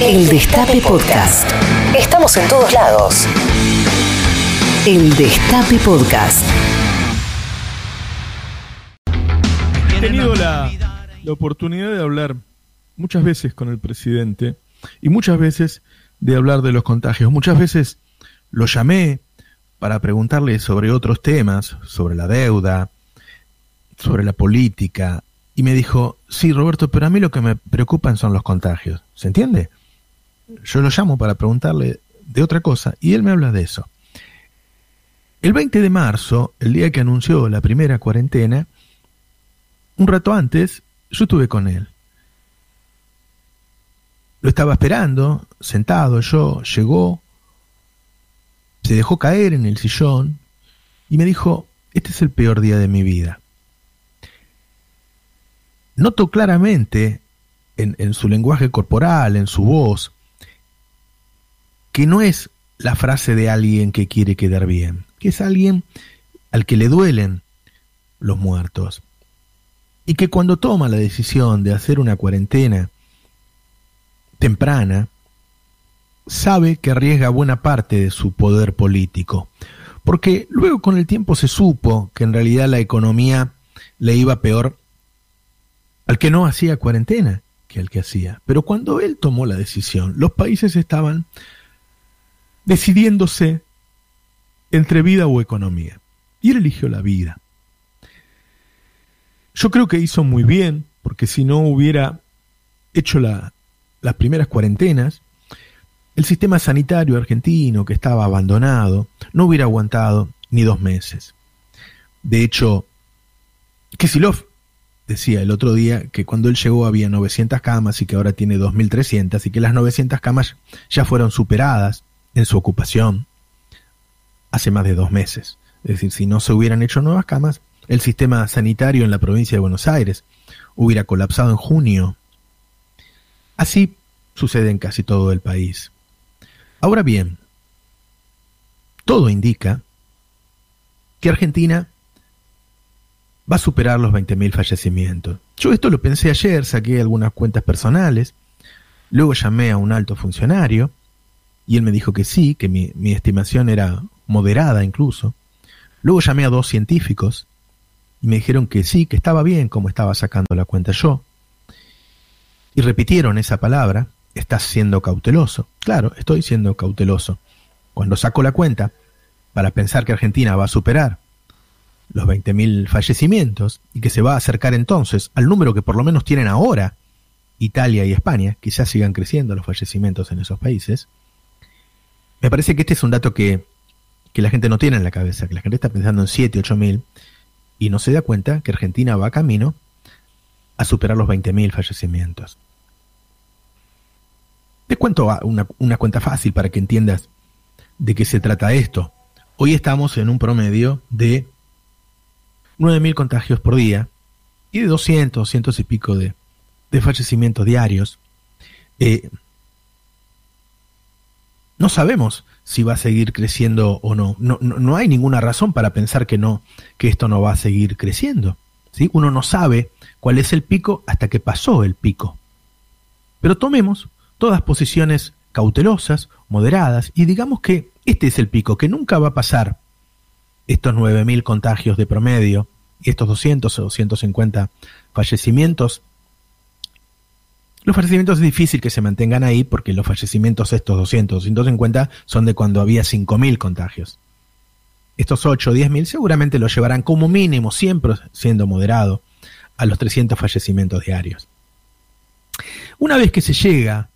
El Destape Podcast. Estamos en todos lados. El Destape Podcast. He tenido la, la oportunidad de hablar muchas veces con el presidente y muchas veces de hablar de los contagios. Muchas veces lo llamé para preguntarle sobre otros temas, sobre la deuda, sobre la política, y me dijo, sí, Roberto, pero a mí lo que me preocupan son los contagios. ¿Se entiende? Yo lo llamo para preguntarle de otra cosa y él me habla de eso. El 20 de marzo, el día que anunció la primera cuarentena, un rato antes, yo estuve con él. Lo estaba esperando, sentado yo, llegó, se dejó caer en el sillón y me dijo, este es el peor día de mi vida. Noto claramente en, en su lenguaje corporal, en su voz, que no es la frase de alguien que quiere quedar bien, que es alguien al que le duelen los muertos. Y que cuando toma la decisión de hacer una cuarentena temprana, sabe que arriesga buena parte de su poder político. Porque luego con el tiempo se supo que en realidad la economía le iba peor al que no hacía cuarentena que al que hacía. Pero cuando él tomó la decisión, los países estaban decidiéndose entre vida o economía. Y él eligió la vida. Yo creo que hizo muy bien, porque si no hubiera hecho la, las primeras cuarentenas, el sistema sanitario argentino, que estaba abandonado, no hubiera aguantado ni dos meses. De hecho, Kisilov decía el otro día que cuando él llegó había 900 camas y que ahora tiene 2.300 y que las 900 camas ya fueron superadas en su ocupación hace más de dos meses. Es decir, si no se hubieran hecho nuevas camas, el sistema sanitario en la provincia de Buenos Aires hubiera colapsado en junio. Así sucede en casi todo el país. Ahora bien, todo indica que Argentina va a superar los 20.000 fallecimientos. Yo esto lo pensé ayer, saqué algunas cuentas personales, luego llamé a un alto funcionario y él me dijo que sí, que mi, estimación era moderada incluso. Luego llamé a dos científicos y me dijeron que sí, que estaba bien como estaba sacando la cuenta yo. Y repitieron esa palabra, estás siendo cauteloso. Claro, estoy siendo cauteloso. Cuando saco la cuenta, para pensar que Argentina va a superar los 20.000 fallecimientos y que se va a acercar entonces al número que por lo menos tienen ahora Italia y España, quizás sigan creciendo los fallecimientos en esos países, me parece que este es un dato que, que la gente no tiene en la cabeza, que la gente está pensando en 7, 8 mil y no se da cuenta que Argentina va camino a superar los 20.000 fallecimientos. Te cuento una, una cuenta fácil para que entiendas de qué se trata esto. Hoy estamos en un promedio de 9.000 contagios por día y de 200, 200 y pico de, de fallecimientos diarios. Eh, no sabemos si va a seguir creciendo o no. No, no. no, hay ninguna razón para pensar que no, que esto no va a seguir creciendo. ¿sí? Uno no sabe cuál es el pico hasta que pasó el pico. Pero tomemos todas posiciones cautelosas, moderadas, y digamos que este es el pico, que nunca va a pasar estos 9.000 contagios de promedio y estos 200 o 250 fallecimientos los fallecimientos es difícil que se mantengan ahí porque los fallecimientos estos 200, 250 son de cuando había 5.000 contagios. Estos 8 o 10.000 seguramente los llevarán como mínimo, siempre siendo moderado, a los 300 fallecimientos diarios. Una vez que se llega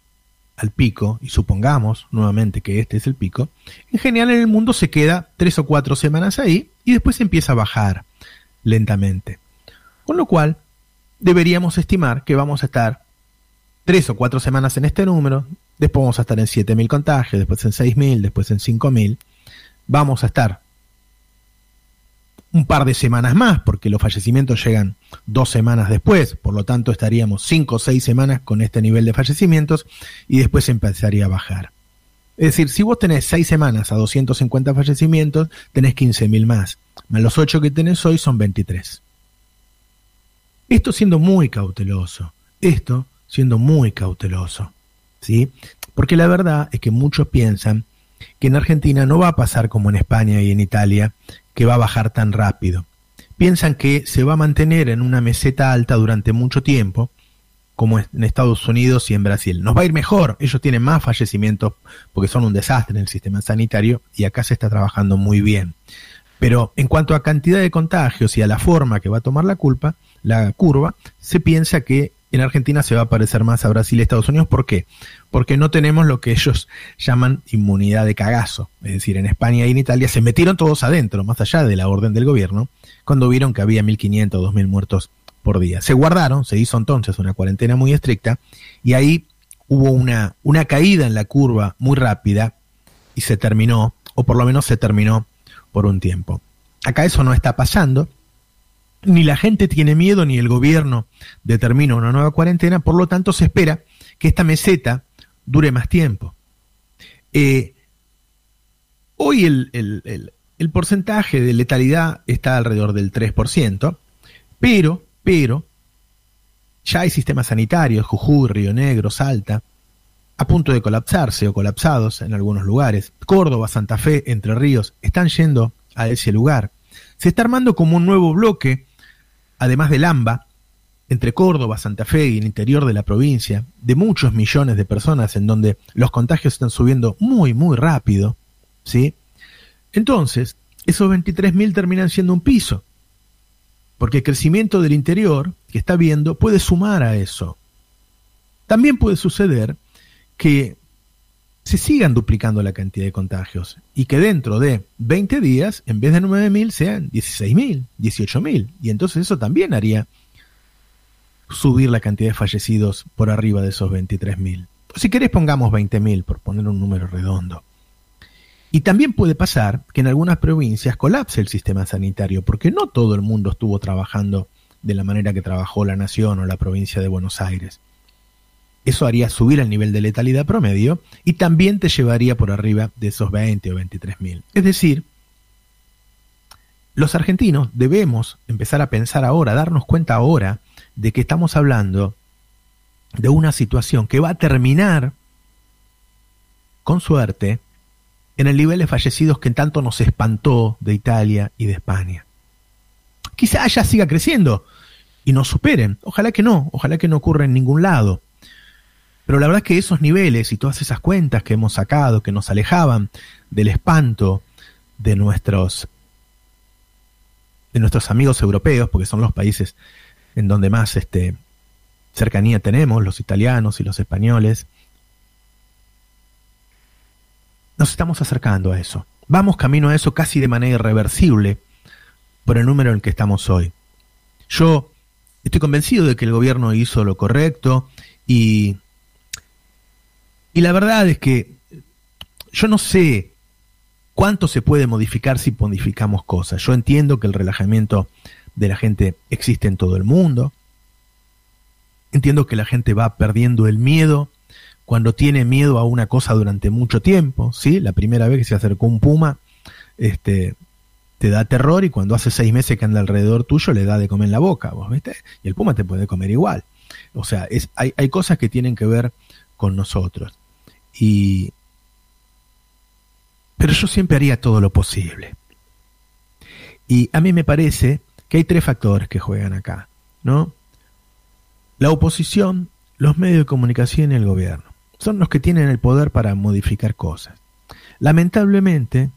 al pico, y supongamos nuevamente que este es el pico, en general en el mundo se queda 3 o 4 semanas ahí y después empieza a bajar lentamente. Con lo cual, deberíamos estimar que vamos a estar tres o cuatro semanas en este número, después vamos a estar en 7.000 contagios, después en 6.000, después en 5.000. Vamos a estar un par de semanas más, porque los fallecimientos llegan dos semanas después, por lo tanto estaríamos cinco o seis semanas con este nivel de fallecimientos y después empezaría a bajar. Es decir, si vos tenés seis semanas a 250 fallecimientos, tenés 15.000 más, más los ocho que tenés hoy son 23. Esto siendo muy cauteloso, esto siendo muy cauteloso. ¿sí? Porque la verdad es que muchos piensan que en Argentina no va a pasar como en España y en Italia, que va a bajar tan rápido. Piensan que se va a mantener en una meseta alta durante mucho tiempo, como en Estados Unidos y en Brasil. Nos va a ir mejor, ellos tienen más fallecimientos porque son un desastre en el sistema sanitario y acá se está trabajando muy bien. Pero en cuanto a cantidad de contagios y a la forma que va a tomar la culpa, la curva, se piensa que en Argentina se va a parecer más a Brasil y Estados Unidos. ¿Por qué? Porque no tenemos lo que ellos llaman inmunidad de cagazo. Es decir, en España y en Italia se metieron todos adentro, más allá de la orden del gobierno, cuando vieron que había 1.500 o 2.000 muertos por día. Se guardaron, se hizo entonces una cuarentena muy estricta y ahí hubo una, una caída en la curva muy rápida y se terminó, o por lo menos se terminó por un tiempo. Acá eso no está pasando ni la gente tiene miedo ni el gobierno determina una nueva cuarentena, por lo tanto se espera que esta meseta dure más tiempo. Eh, hoy el, porcentaje de letalidad está alrededor del 3%, pero, pero, ya hay sistemas sanitarios, Jujuy, Río Negro, Salta, a punto de colapsarse o colapsados en algunos lugares. Córdoba, Santa Fe, Entre Ríos están yendo a ese lugar. Se está armando como un nuevo bloque además del AMBA, entre Córdoba, Santa Fe y el interior de la provincia, de muchos millones de personas en donde los contagios están subiendo muy, muy rápido, ¿sí? Entonces, esos 23.000 terminan siendo un piso, porque el crecimiento del interior que está viendo puede sumar a eso. También puede suceder que se sigan duplicando la cantidad de contagios y que dentro de 20 días, en vez de 9.000, sean 16.000, 18.000. Y entonces eso también haría subir la cantidad de fallecidos por arriba de esos 23.000. Si querés pongamos 20.000 por poner un número redondo. Y también puede pasar que en algunas provincias colapse el sistema sanitario, porque no todo el mundo estuvo trabajando de la manera que trabajó la nación o la provincia de Buenos Aires. Eso haría subir el nivel de letalidad promedio y también te llevaría por arriba de esos 20 o 23 mil. Es decir, los argentinos debemos empezar a pensar ahora, darnos cuenta ahora de que estamos hablando de una situación que va a terminar, con suerte, en el nivel de fallecidos que tanto nos espantó de Italia y de España. Quizá ya siga creciendo y nos superen. Ojalá que no, ojalá que no ocurra en ningún lado. Pero la verdad es que esos niveles y todas esas cuentas que hemos sacado, que nos alejaban del espanto de nuestros, de nuestros amigos europeos, porque son los países en donde más este, cercanía tenemos, los italianos y los españoles, nos estamos acercando a eso. Vamos camino a eso casi de manera irreversible por el número en que estamos hoy. Yo estoy convencido de que el gobierno hizo lo correcto y y la verdad es que yo no sé cuánto se puede modificar si modificamos cosas. Yo entiendo que el relajamiento de la gente existe en todo el mundo. Entiendo que la gente va perdiendo el miedo cuando tiene miedo a una cosa durante mucho tiempo, ¿sí? La primera vez que se acercó un puma, este, te da terror y cuando hace seis meses que anda alrededor tuyo le da de comer la boca, ¿vos viste? Y el puma te puede comer igual. O sea, es, hay, hay cosas que tienen que ver con nosotros. Y, pero yo siempre haría todo lo posible. Y a mí me parece que hay tres factores que juegan acá, ¿no? La oposición, los medios de comunicación y el gobierno. Son los que tienen el poder para modificar cosas. Lamentablemente,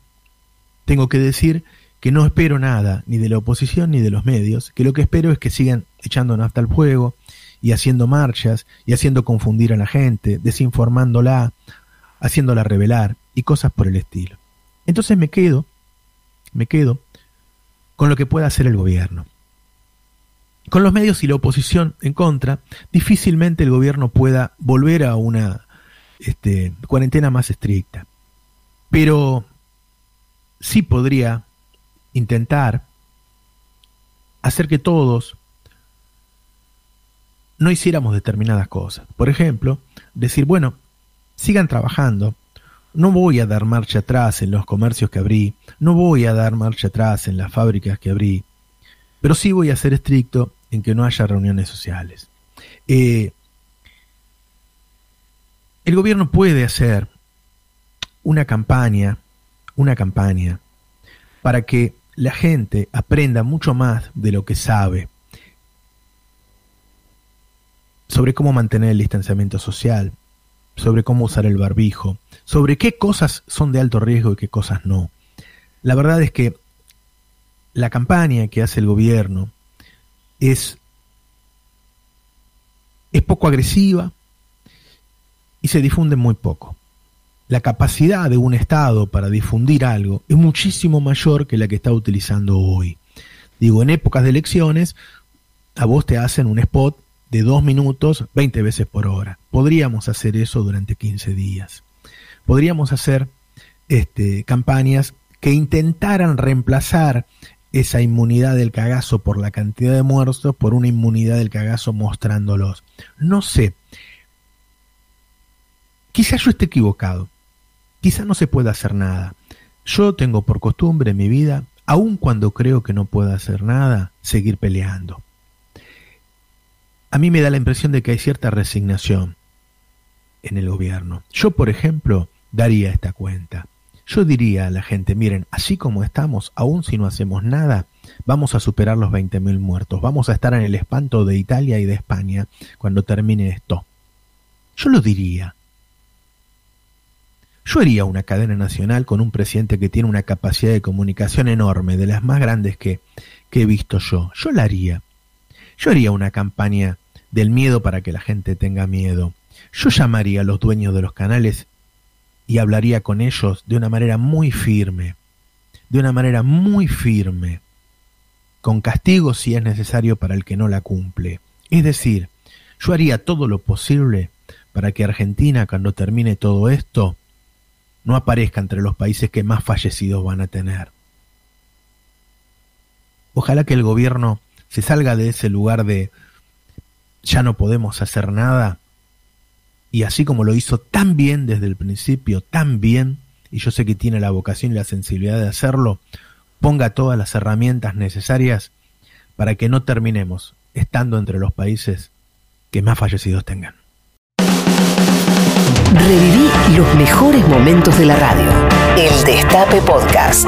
tengo que decir que no espero nada ni de la oposición ni de los medios, que lo que espero es que sigan echando nafta al fuego, y haciendo marchas y haciendo confundir a la gente, desinformándola, haciéndola revelar y cosas por el estilo. Entonces me quedo, me quedo con lo que pueda hacer el gobierno. Con los medios y la oposición en contra, difícilmente el gobierno pueda volver a una este, cuarentena más estricta. Pero sí podría intentar hacer que todos no hiciéramos determinadas cosas. Por ejemplo, decir, bueno, sigan trabajando, no voy a dar marcha atrás en los comercios que abrí, no voy a dar marcha atrás en las fábricas que abrí, pero sí voy a ser estricto en que no haya reuniones sociales. Eh, el gobierno puede hacer una campaña, una campaña para que la gente aprenda mucho más de lo que sabe sobre cómo mantener el distanciamiento social, sobre cómo usar el barbijo, sobre qué cosas son de alto riesgo y qué cosas no. La verdad es que la campaña que hace el gobierno es, es poco agresiva y se difunde muy poco. La capacidad de un Estado para difundir algo es muchísimo mayor que la que está utilizando hoy. Digo, en épocas de elecciones, a vos te hacen un spot de dos minutos 20 veces por hora. Podríamos hacer eso durante 15 días. Podríamos hacer este, campañas que intentaran reemplazar esa inmunidad del cagazo por la cantidad de muertos por una inmunidad del cagazo mostrándolos. No sé. Quizás yo esté equivocado. Quizás no se pueda hacer nada. Yo tengo por costumbre en mi vida, aun cuando creo que no pueda hacer nada, seguir peleando a mí me da la impresión de que hay cierta resignación en el gobierno. Yo, por ejemplo, daría esta cuenta. Yo diría a la gente, miren, así como estamos, aún si no hacemos nada, vamos a superar los 20.000 muertos, vamos a estar en el espanto de Italia y de España cuando termine esto. Yo lo diría. Yo haría una cadena nacional con un presidente que tiene una capacidad de comunicación enorme, de las más grandes que, que he visto yo. Yo la haría. Yo haría una campaña del miedo para que la gente tenga miedo. Yo llamaría a los dueños de los canales y hablaría con ellos de una manera muy firme, de una manera muy firme, con castigo si es necesario para el que no la cumple. Es decir, yo haría todo lo posible para que Argentina, cuando termine todo esto, no aparezca entre los países que más fallecidos van a tener. Ojalá que el gobierno se salga de ese lugar de ya no podemos hacer nada. Y así como lo hizo tan bien desde el principio, tan bien, y yo sé que tiene la vocación y la sensibilidad de hacerlo, ponga todas las herramientas necesarias para que no terminemos estando entre los países que más fallecidos tengan. Reviví los mejores momentos de la radio. El Destape Podcast.